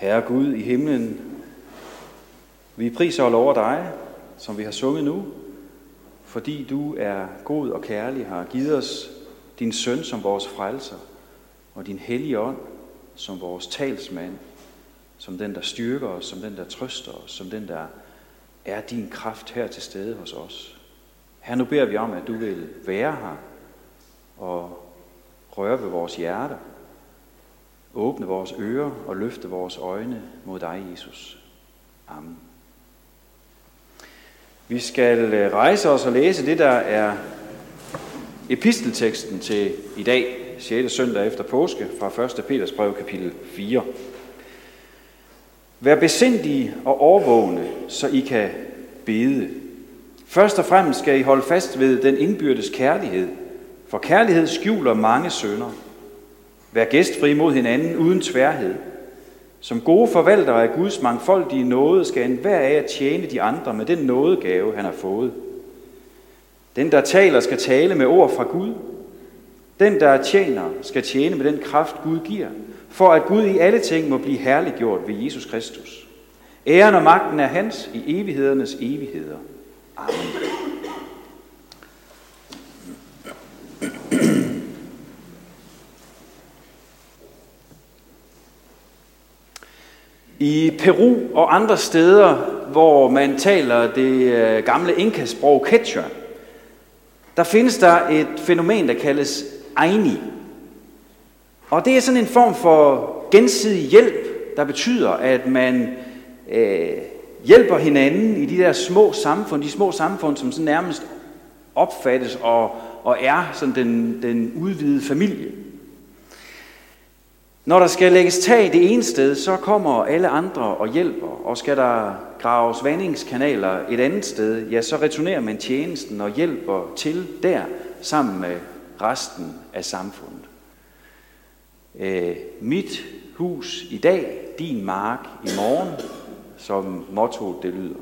Herre Gud i himlen, vi priser og lover dig, som vi har sunget nu, fordi du er god og kærlig, har givet os din søn som vores frelser, og din hellige ånd som vores talsmand, som den, der styrker os, som den, der trøster os, som den, der er din kraft her til stede hos os. Her nu beder vi om, at du vil være her og røre ved vores hjerter, åbne vores ører og løfte vores øjne mod dig, Jesus. Amen. Vi skal øh, rejse os og læse det, der er epistelteksten til i dag, 6. søndag efter påske, fra 1. Peters brev, kapitel 4. Vær besindige og overvågne, så I kan bede. Først og fremmest skal I holde fast ved den indbyrdes kærlighed, for kærlighed skjuler mange sønder. Vær gæstfri mod hinanden uden tværhed. Som gode forvaltere af Guds mangfoldige nåde skal enhver af at tjene de andre med den nådegave, han har fået. Den, der taler, skal tale med ord fra Gud. Den, der tjener, skal tjene med den kraft, Gud giver, for at Gud i alle ting må blive herliggjort ved Jesus Kristus. Æren og magten er hans i evighedernes evigheder. Amen. I Peru og andre steder, hvor man taler det øh, gamle inkasprog Quechua, der findes der et fænomen, der kaldes Aini. Og det er sådan en form for gensidig hjælp, der betyder, at man øh, hjælper hinanden i de der små samfund, de små samfund, som sådan nærmest opfattes og, og er sådan den, den udvidede familie. Når der skal lægges tag det ene sted, så kommer alle andre og hjælper, og skal der graves vandingskanaler et andet sted, ja, så returnerer man tjenesten og hjælper til der sammen med resten af samfundet. Øh, mit hus i dag, din mark i morgen, som motto det lyder.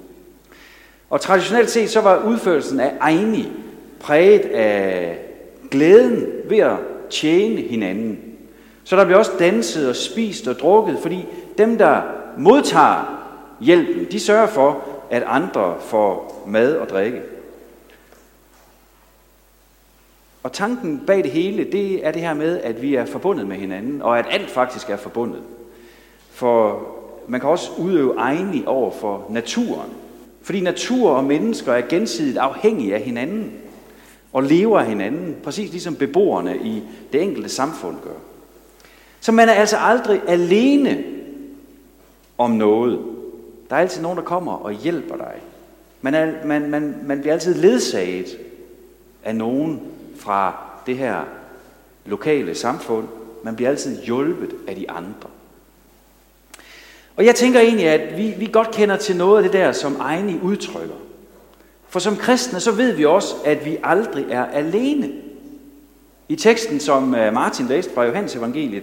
Og traditionelt set så var udførelsen af Ejni præget af glæden ved at tjene hinanden. Så der bliver også danset og spist og drukket, fordi dem, der modtager hjælpen, de sørger for, at andre får mad og drikke. Og tanken bag det hele, det er det her med, at vi er forbundet med hinanden, og at alt faktisk er forbundet. For man kan også udøve egenlig over for naturen. Fordi natur og mennesker er gensidigt afhængige af hinanden og lever af hinanden, præcis ligesom beboerne i det enkelte samfund gør. Så man er altså aldrig alene om noget. Der er altid nogen, der kommer og hjælper dig. Man, er, man, man, man bliver altid ledsaget af nogen fra det her lokale samfund. Man bliver altid hjulpet af de andre. Og jeg tænker egentlig, at vi, vi godt kender til noget af det der, som egne udtrykker. For som kristne, så ved vi også, at vi aldrig er alene. I teksten, som øh, Martin læste fra Johannes evangeliet,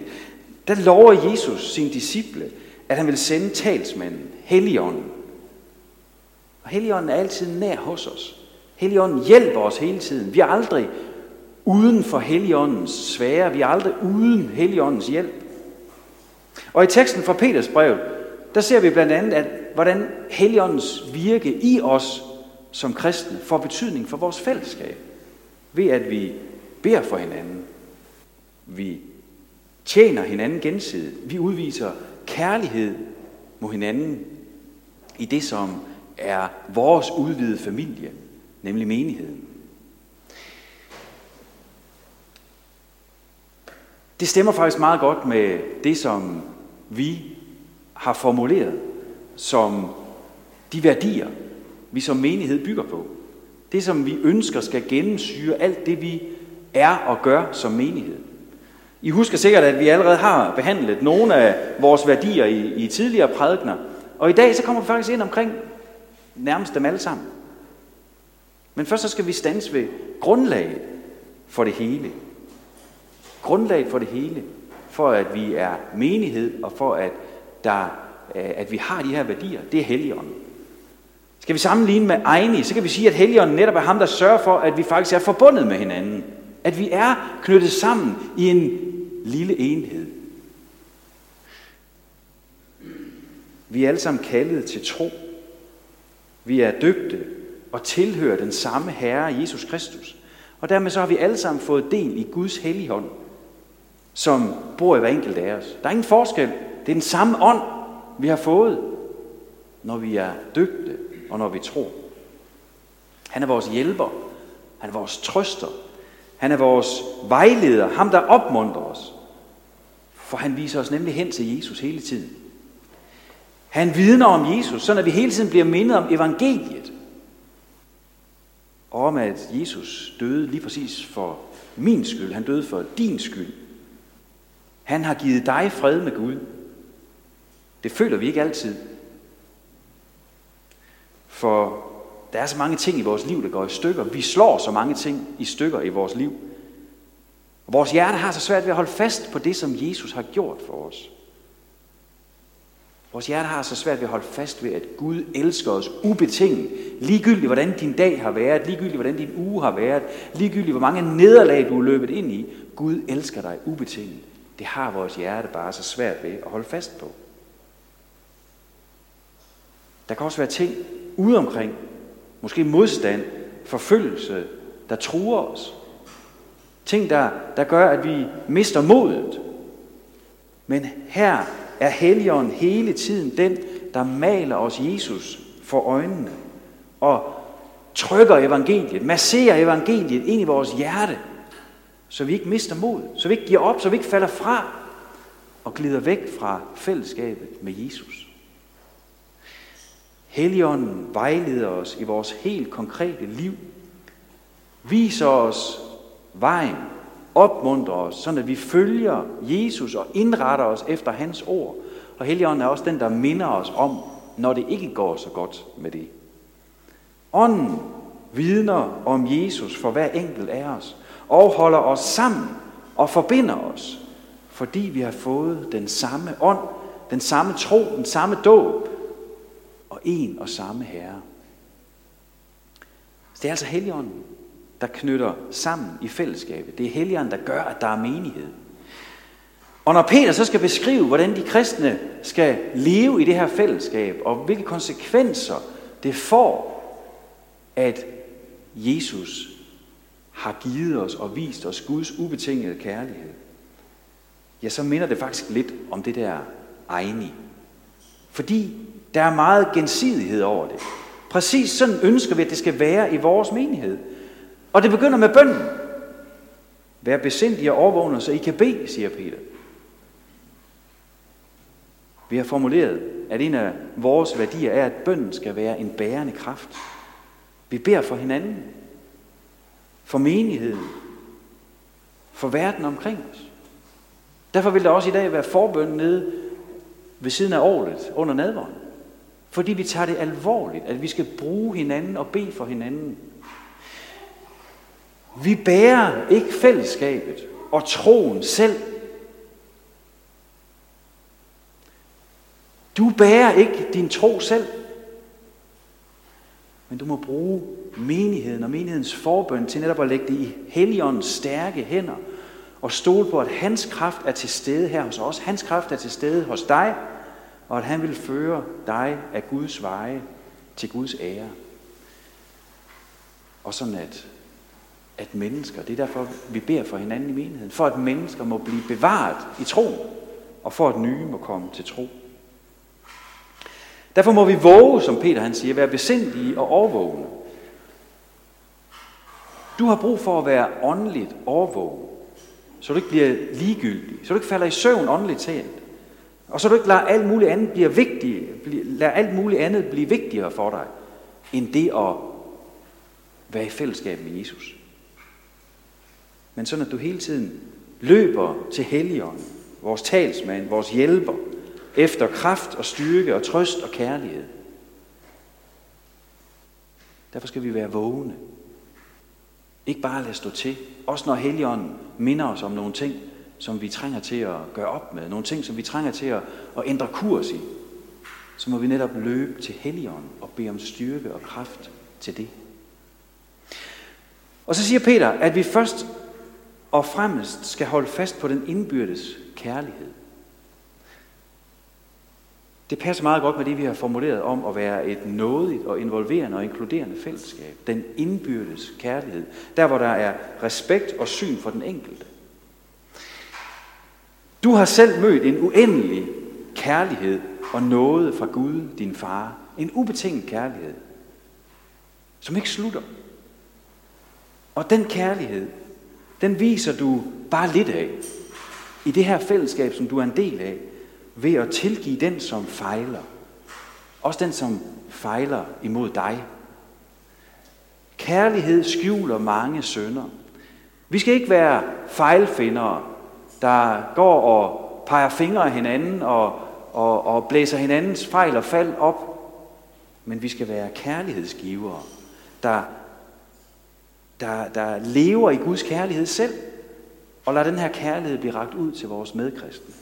der lover Jesus sine disciple, at han vil sende talsmanden, Helligånden. Og Helligånden er altid nær hos os. Helligånden hjælper os hele tiden. Vi er aldrig uden for Helligåndens svære. Vi er aldrig uden Helligåndens hjælp. Og i teksten fra Peters brev, der ser vi blandt andet, at hvordan Helligåndens virke i os som kristne får betydning for vores fællesskab. Ved at vi beder for hinanden. Vi tjener hinanden gensidigt. Vi udviser kærlighed mod hinanden i det, som er vores udvidede familie, nemlig menigheden. Det stemmer faktisk meget godt med det, som vi har formuleret som de værdier, vi som menighed bygger på. Det, som vi ønsker skal gennemsyre alt det, vi er og gør som menighed. I husker sikkert, at vi allerede har behandlet nogle af vores værdier i, i tidligere prædikner. Og i dag så kommer vi faktisk ind omkring nærmest dem alle sammen. Men først så skal vi stands ved grundlaget for det hele. Grundlaget for det hele. For at vi er menighed, og for at, der, øh, at vi har de her værdier, det er Helligånden. Skal vi sammenligne med Ejni, så kan vi sige, at Helligånden netop er ham, der sørger for, at vi faktisk er forbundet med hinanden. At vi er knyttet sammen i en lille enhed. Vi er alle sammen kaldet til tro. Vi er døbte og tilhører den samme Herre, Jesus Kristus. Og dermed så har vi alle sammen fået del i Guds helligånd, som bor i hver enkelt af os. Der er ingen forskel. Det er den samme ånd, vi har fået, når vi er døbte og når vi tror. Han er vores hjælper. Han er vores trøster. Han er vores vejleder. Ham, der opmuntrer os. For han viser os nemlig hen til Jesus hele tiden. Han vidner om Jesus, så at vi hele tiden bliver mindet om evangeliet. Og om at Jesus døde lige præcis for min skyld. Han døde for din skyld. Han har givet dig fred med Gud. Det føler vi ikke altid. For der er så mange ting i vores liv, der går i stykker. Vi slår så mange ting i stykker i vores liv. Og vores hjerte har så svært ved at holde fast på det, som Jesus har gjort for os. Vores hjerte har så svært ved at holde fast ved, at Gud elsker os ubetinget. Ligegyldigt, hvordan din dag har været, ligegyldigt, hvordan din uge har været, ligegyldigt, hvor mange nederlag du er løbet ind i. Gud elsker dig ubetinget. Det har vores hjerte bare så svært ved at holde fast på. Der kan også være ting ude omkring, måske modstand, forfølgelse, der truer os. Ting, der, der gør, at vi mister modet. Men her er Helligånden hele tiden den, der maler os Jesus for øjnene og trykker evangeliet, masserer evangeliet ind i vores hjerte, så vi ikke mister mod, så vi ikke giver op, så vi ikke falder fra og glider væk fra fællesskabet med Jesus. Helligånden vejleder os i vores helt konkrete liv, viser os vejen, opmuntrer os, sådan at vi følger Jesus og indretter os efter hans ord. Og Helligånden er også den, der minder os om, når det ikke går så godt med det. Ånden vidner om Jesus for hver enkelt af os, og holder os sammen og forbinder os, fordi vi har fået den samme ånd, den samme tro, den samme dåb og en og samme Herre. Så det er altså Helligånden, der knytter sammen i fællesskabet. Det er Helligånden, der gør, at der er menighed. Og når Peter så skal beskrive, hvordan de kristne skal leve i det her fællesskab, og hvilke konsekvenser det får, at Jesus har givet os og vist os Guds ubetingede kærlighed, ja, så minder det faktisk lidt om det der egne. Fordi der er meget gensidighed over det. Præcis sådan ønsker vi, at det skal være i vores menighed. Og det begynder med bønden. Vær besindige og overvågne, så I kan bede, siger Peter. Vi har formuleret, at en af vores værdier er, at bønden skal være en bærende kraft. Vi beder for hinanden, for menigheden, for verden omkring os. Derfor vil der også i dag være forbøn nede ved siden af året under nadvånden. Fordi vi tager det alvorligt, at vi skal bruge hinanden og bede for hinanden. Vi bærer ikke fællesskabet og troen selv. Du bærer ikke din tro selv. Men du må bruge menigheden og menighedens forbøn til netop at lægge det i Helligåndens stærke hænder og stole på, at hans kraft er til stede her hos os. Hans kraft er til stede hos dig, og at han vil føre dig af Guds veje til Guds ære. Og sådan at, at mennesker, det er derfor, vi beder for hinanden i menigheden, for at mennesker må blive bevaret i tro, og for at nye må komme til tro. Derfor må vi våge, som Peter han siger, være besindige og overvågne. Du har brug for at være åndeligt overvågen, så du ikke bliver ligegyldig, så du ikke falder i søvn åndeligt talt. Og så du ikke lader alt muligt andet blive vigtigt, lader alt muligt andet blive vigtigere for dig, end det at være i fællesskab med Jesus. Men sådan at du hele tiden løber til Helligånden, vores talsmand, vores hjælper, efter kraft og styrke og trøst og kærlighed. Derfor skal vi være vågne. Ikke bare lade stå til. Også når Helligånden minder os om nogle ting, som vi trænger til at gøre op med. Nogle ting, som vi trænger til at, at ændre kurs i. Så må vi netop løbe til Helligånden og bede om styrke og kraft til det. Og så siger Peter, at vi først og fremmest skal holde fast på den indbyrdes kærlighed. Det passer meget godt med det, vi har formuleret om at være et nådigt og involverende og inkluderende fællesskab. Den indbyrdes kærlighed. Der, hvor der er respekt og syn for den enkelte. Du har selv mødt en uendelig kærlighed og nåde fra Gud, din far. En ubetinget kærlighed, som ikke slutter. Og den kærlighed, den viser du bare lidt af i det her fællesskab, som du er en del af, ved at tilgive den, som fejler. Også den, som fejler imod dig. Kærlighed skjuler mange sønder. Vi skal ikke være fejlfindere, der går og peger fingre af hinanden og, og, og blæser hinandens fejl og fald op. Men vi skal være kærlighedsgivere, der, der, der lever i Guds kærlighed selv, og lader den her kærlighed blive ragt ud til vores medkristne.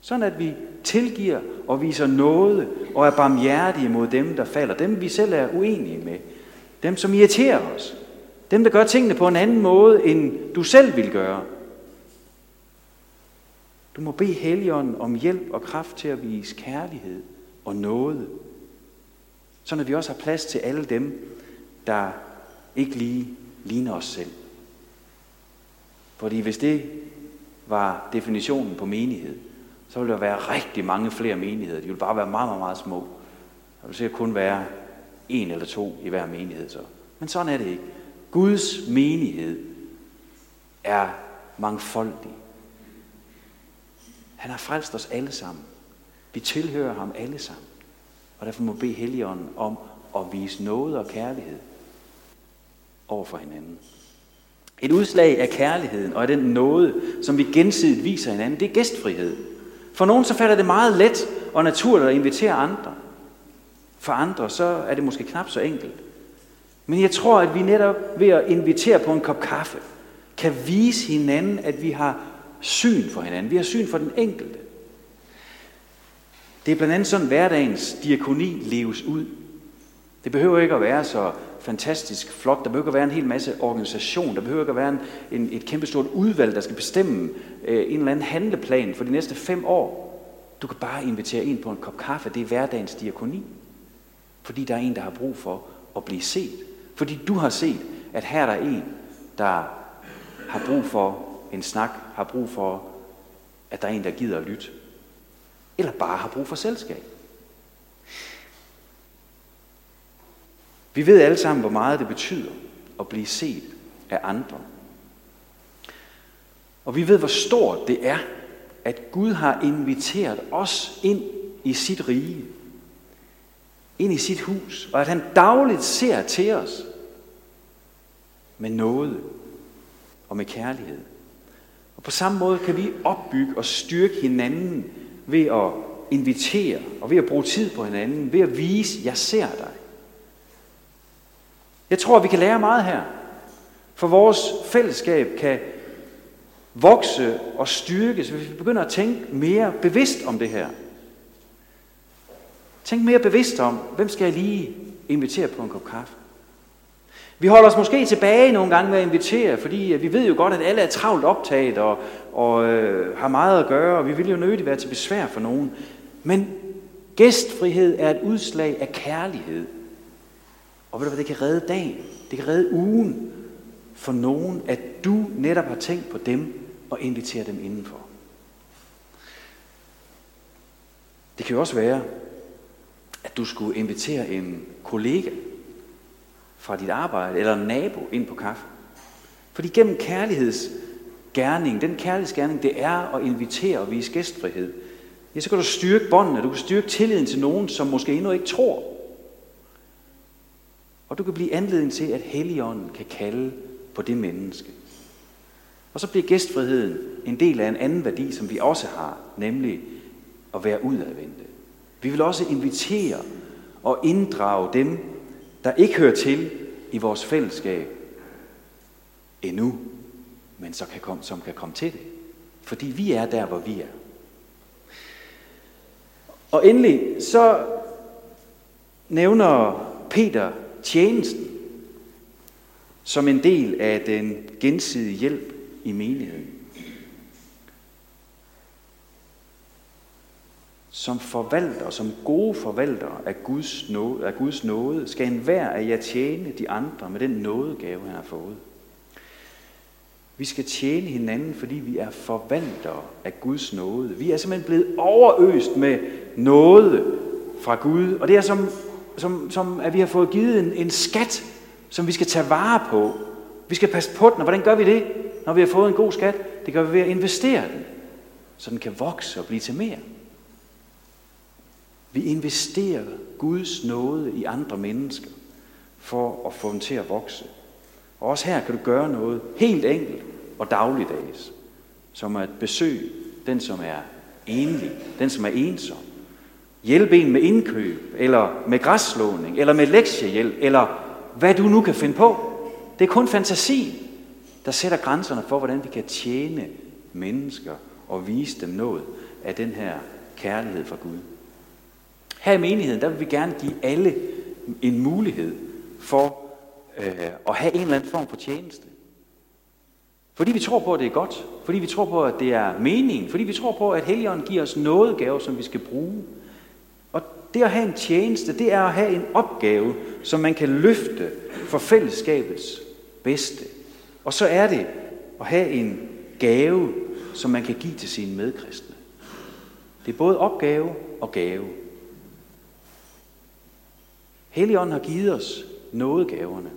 Sådan at vi tilgiver og viser noget og er barmhjertige mod dem, der falder. Dem, vi selv er uenige med. Dem, som irriterer os. Dem, der gør tingene på en anden måde, end du selv vil gøre. Du må bede Helligånden om hjælp og kraft til at vise kærlighed og noget. Sådan at vi også har plads til alle dem, der ikke lige ligner os selv. Fordi hvis det var definitionen på menighed, så ville der være rigtig mange flere menigheder. De ville bare være meget, meget, meget små. Der ville sikkert kun være en eller to i hver menighed. Så. Men sådan er det ikke. Guds menighed er mangfoldig. Han har frelst os alle sammen. Vi tilhører ham alle sammen. Og derfor må bede Helligånden om at vise noget og kærlighed over for hinanden. Et udslag af kærligheden og af den nåde, som vi gensidigt viser hinanden, det er gæstfrihed. For nogen så falder det meget let og naturligt at invitere andre. For andre så er det måske knap så enkelt. Men jeg tror, at vi netop ved at invitere på en kop kaffe, kan vise hinanden, at vi har syn for hinanden. Vi har syn for den enkelte. Det er blandt andet sådan, hverdagens diakoni leves ud. Det behøver ikke at være så fantastisk flot. Der behøver ikke at være en hel masse organisation. Der behøver ikke at være en, en, et kæmpestort udvalg, der skal bestemme øh, en eller anden handleplan for de næste fem år. Du kan bare invitere en på en kop kaffe. Det er hverdagens diakoni. Fordi der er en, der har brug for at blive set. Fordi du har set, at her er der en, der har brug for en snak, har brug for, at der er en, der gider at lytte. Eller bare har brug for selskab. Vi ved alle sammen, hvor meget det betyder at blive set af andre. Og vi ved, hvor stort det er, at Gud har inviteret os ind i sit rige, ind i sit hus, og at han dagligt ser til os med noget og med kærlighed. Og på samme måde kan vi opbygge og styrke hinanden ved at invitere og ved at bruge tid på hinanden, ved at vise, jeg ser dig. Jeg tror, vi kan lære meget her. For vores fællesskab kan vokse og styrkes, hvis vi begynder at tænke mere bevidst om det her. Tænk mere bevidst om, hvem skal jeg lige invitere på en kop kaffe? Vi holder os måske tilbage nogle gange med at invitere, fordi øh, vi ved jo godt, at alle er travlt optaget og, og øh, har meget at gøre, og vi vil jo nødigt være til besvær for nogen. Men gæstfrihed er et udslag af kærlighed. Og ved du hvad, det kan redde dagen, det kan redde ugen for nogen, at du netop har tænkt på dem og inviterer dem indenfor. Det kan jo også være, at du skulle invitere en kollega fra dit arbejde eller en nabo ind på kaffe. Fordi gennem kærlighedsgerning, den kærlighedsgerning, det er at invitere og vise gæstfrihed, ja, så kan du styrke båndene, du kan styrke tilliden til nogen, som måske endnu ikke tror. Og du kan blive anledning til, at Helligånden kan kalde på det menneske. Og så bliver gæstfriheden en del af en anden værdi, som vi også har, nemlig at være udadvendte. Vi vil også invitere og inddrage dem, der ikke hører til i vores fællesskab endnu, men så kan komme, som kan komme til det. Fordi vi er der, hvor vi er. Og endelig så nævner Peter tjenesten som en del af den gensidige hjælp i menigheden. Som forvalter, som gode forvaltere af Guds, nåde, af Guds nåde, skal enhver af jer tjene de andre med den nådegave, han har fået. Vi skal tjene hinanden, fordi vi er forvaltere af Guds nåde. Vi er simpelthen blevet overøst med nåde fra Gud, og det er som, som, som at vi har fået givet en, en skat, som vi skal tage vare på. Vi skal passe på den, og hvordan gør vi det, når vi har fået en god skat? Det gør vi ved at investere den, så den kan vokse og blive til mere. Vi investerer Guds nåde i andre mennesker for at få dem til at vokse. Og også her kan du gøre noget helt enkelt og dagligdags, som at besøge den, som er enlig, den, som er ensom. Hjælpe en med indkøb, eller med græsslåning, eller med lektiehjælp, eller hvad du nu kan finde på. Det er kun fantasi, der sætter grænserne for, hvordan vi kan tjene mennesker og vise dem noget af den her kærlighed fra Gud. Her i menigheden, der vil vi gerne give alle en mulighed for øh, at have en eller anden form for tjeneste. Fordi vi tror på, at det er godt. Fordi vi tror på, at det er meningen. Fordi vi tror på, at Helligånden giver os noget gave, som vi skal bruge. Og det at have en tjeneste, det er at have en opgave, som man kan løfte for fællesskabets bedste. Og så er det at have en gave, som man kan give til sine medkristne. Det er både opgave og gave. Helligånden har givet os nådegaverne.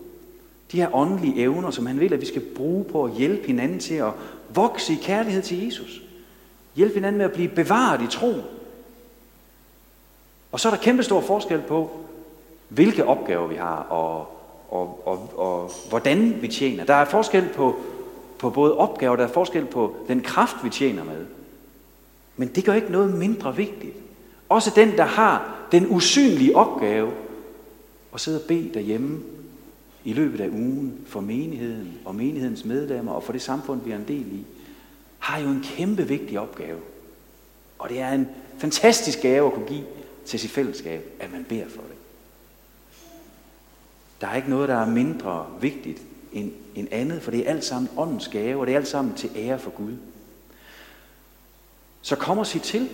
De her åndelige evner, som han vil, at vi skal bruge på at hjælpe hinanden til at vokse i kærlighed til Jesus. Hjælpe hinanden med at blive bevaret i tro. Og så er der kæmpe stor forskel på, hvilke opgaver vi har, og, og, og, og hvordan vi tjener. Der er forskel på, på både opgaver, der er forskel på den kraft, vi tjener med. Men det gør ikke noget mindre vigtigt. Også den, der har den usynlige opgave, og sidde og bede derhjemme i løbet af ugen for menigheden og menighedens medlemmer og for det samfund, vi er en del i, har jo en kæmpe vigtig opgave. Og det er en fantastisk gave at kunne give til sit fællesskab, at man beder for det. Der er ikke noget, der er mindre vigtigt end, end andet, for det er alt sammen åndens gave, og det er alt sammen til ære for Gud. Så kom og sig til.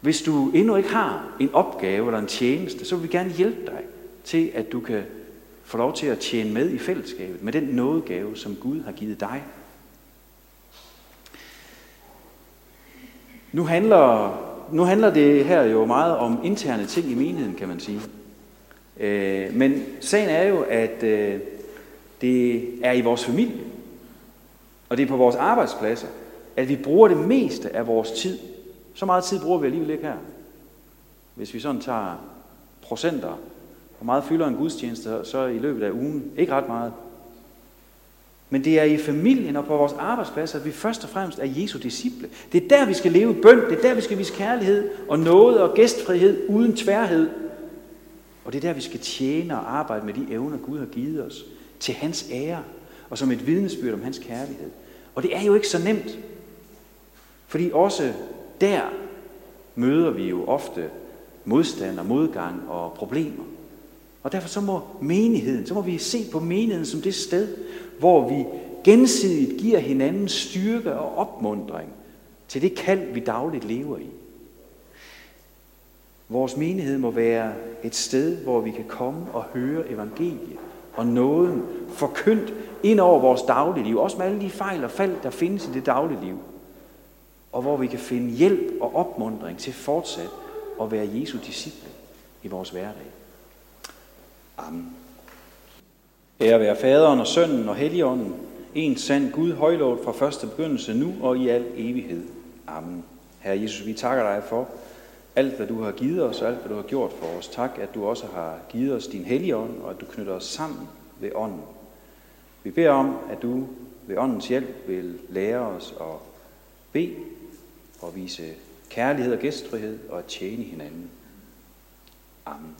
Hvis du endnu ikke har en opgave eller en tjeneste, så vil vi gerne hjælpe dig til, at du kan få lov til at tjene med i fællesskabet med den nådegave, som Gud har givet dig. Nu handler, nu handler det her jo meget om interne ting i menigheden, kan man sige. Øh, men sagen er jo, at øh, det er i vores familie, og det er på vores arbejdspladser, at vi bruger det meste af vores tid. Så meget tid bruger vi alligevel ikke her. Hvis vi sådan tager procenter hvor meget fylder en gudstjeneste så i løbet af ugen? Ikke ret meget. Men det er i familien og på vores arbejdspladser, at vi først og fremmest er Jesu disciple. Det er der, vi skal leve bøn. Det er der, vi skal vise kærlighed og nåde og gæstfrihed uden tværhed. Og det er der, vi skal tjene og arbejde med de evner, Gud har givet os. Til hans ære og som et vidnesbyrd om hans kærlighed. Og det er jo ikke så nemt. Fordi også der møder vi jo ofte modstand og modgang og problemer. Og derfor så må menigheden, så må vi se på menigheden som det sted, hvor vi gensidigt giver hinanden styrke og opmundring til det kald, vi dagligt lever i. Vores menighed må være et sted, hvor vi kan komme og høre evangeliet og nåden forkyndt ind over vores dagligliv, også med alle de fejl og fald, der findes i det dagligliv. Og hvor vi kan finde hjælp og opmundring til fortsat at være Jesu disciple i vores hverdag. Amen. Ære være faderen og sønnen og helligånden, en sand Gud højlovet fra første begyndelse nu og i al evighed. Amen. Herre Jesus, vi takker dig for alt, hvad du har givet os, og alt, hvad du har gjort for os. Tak, at du også har givet os din helligånd, og at du knytter os sammen ved ånden. Vi beder om, at du ved åndens hjælp vil lære os at bede og vise kærlighed og gæstfrihed og at tjene hinanden. Amen.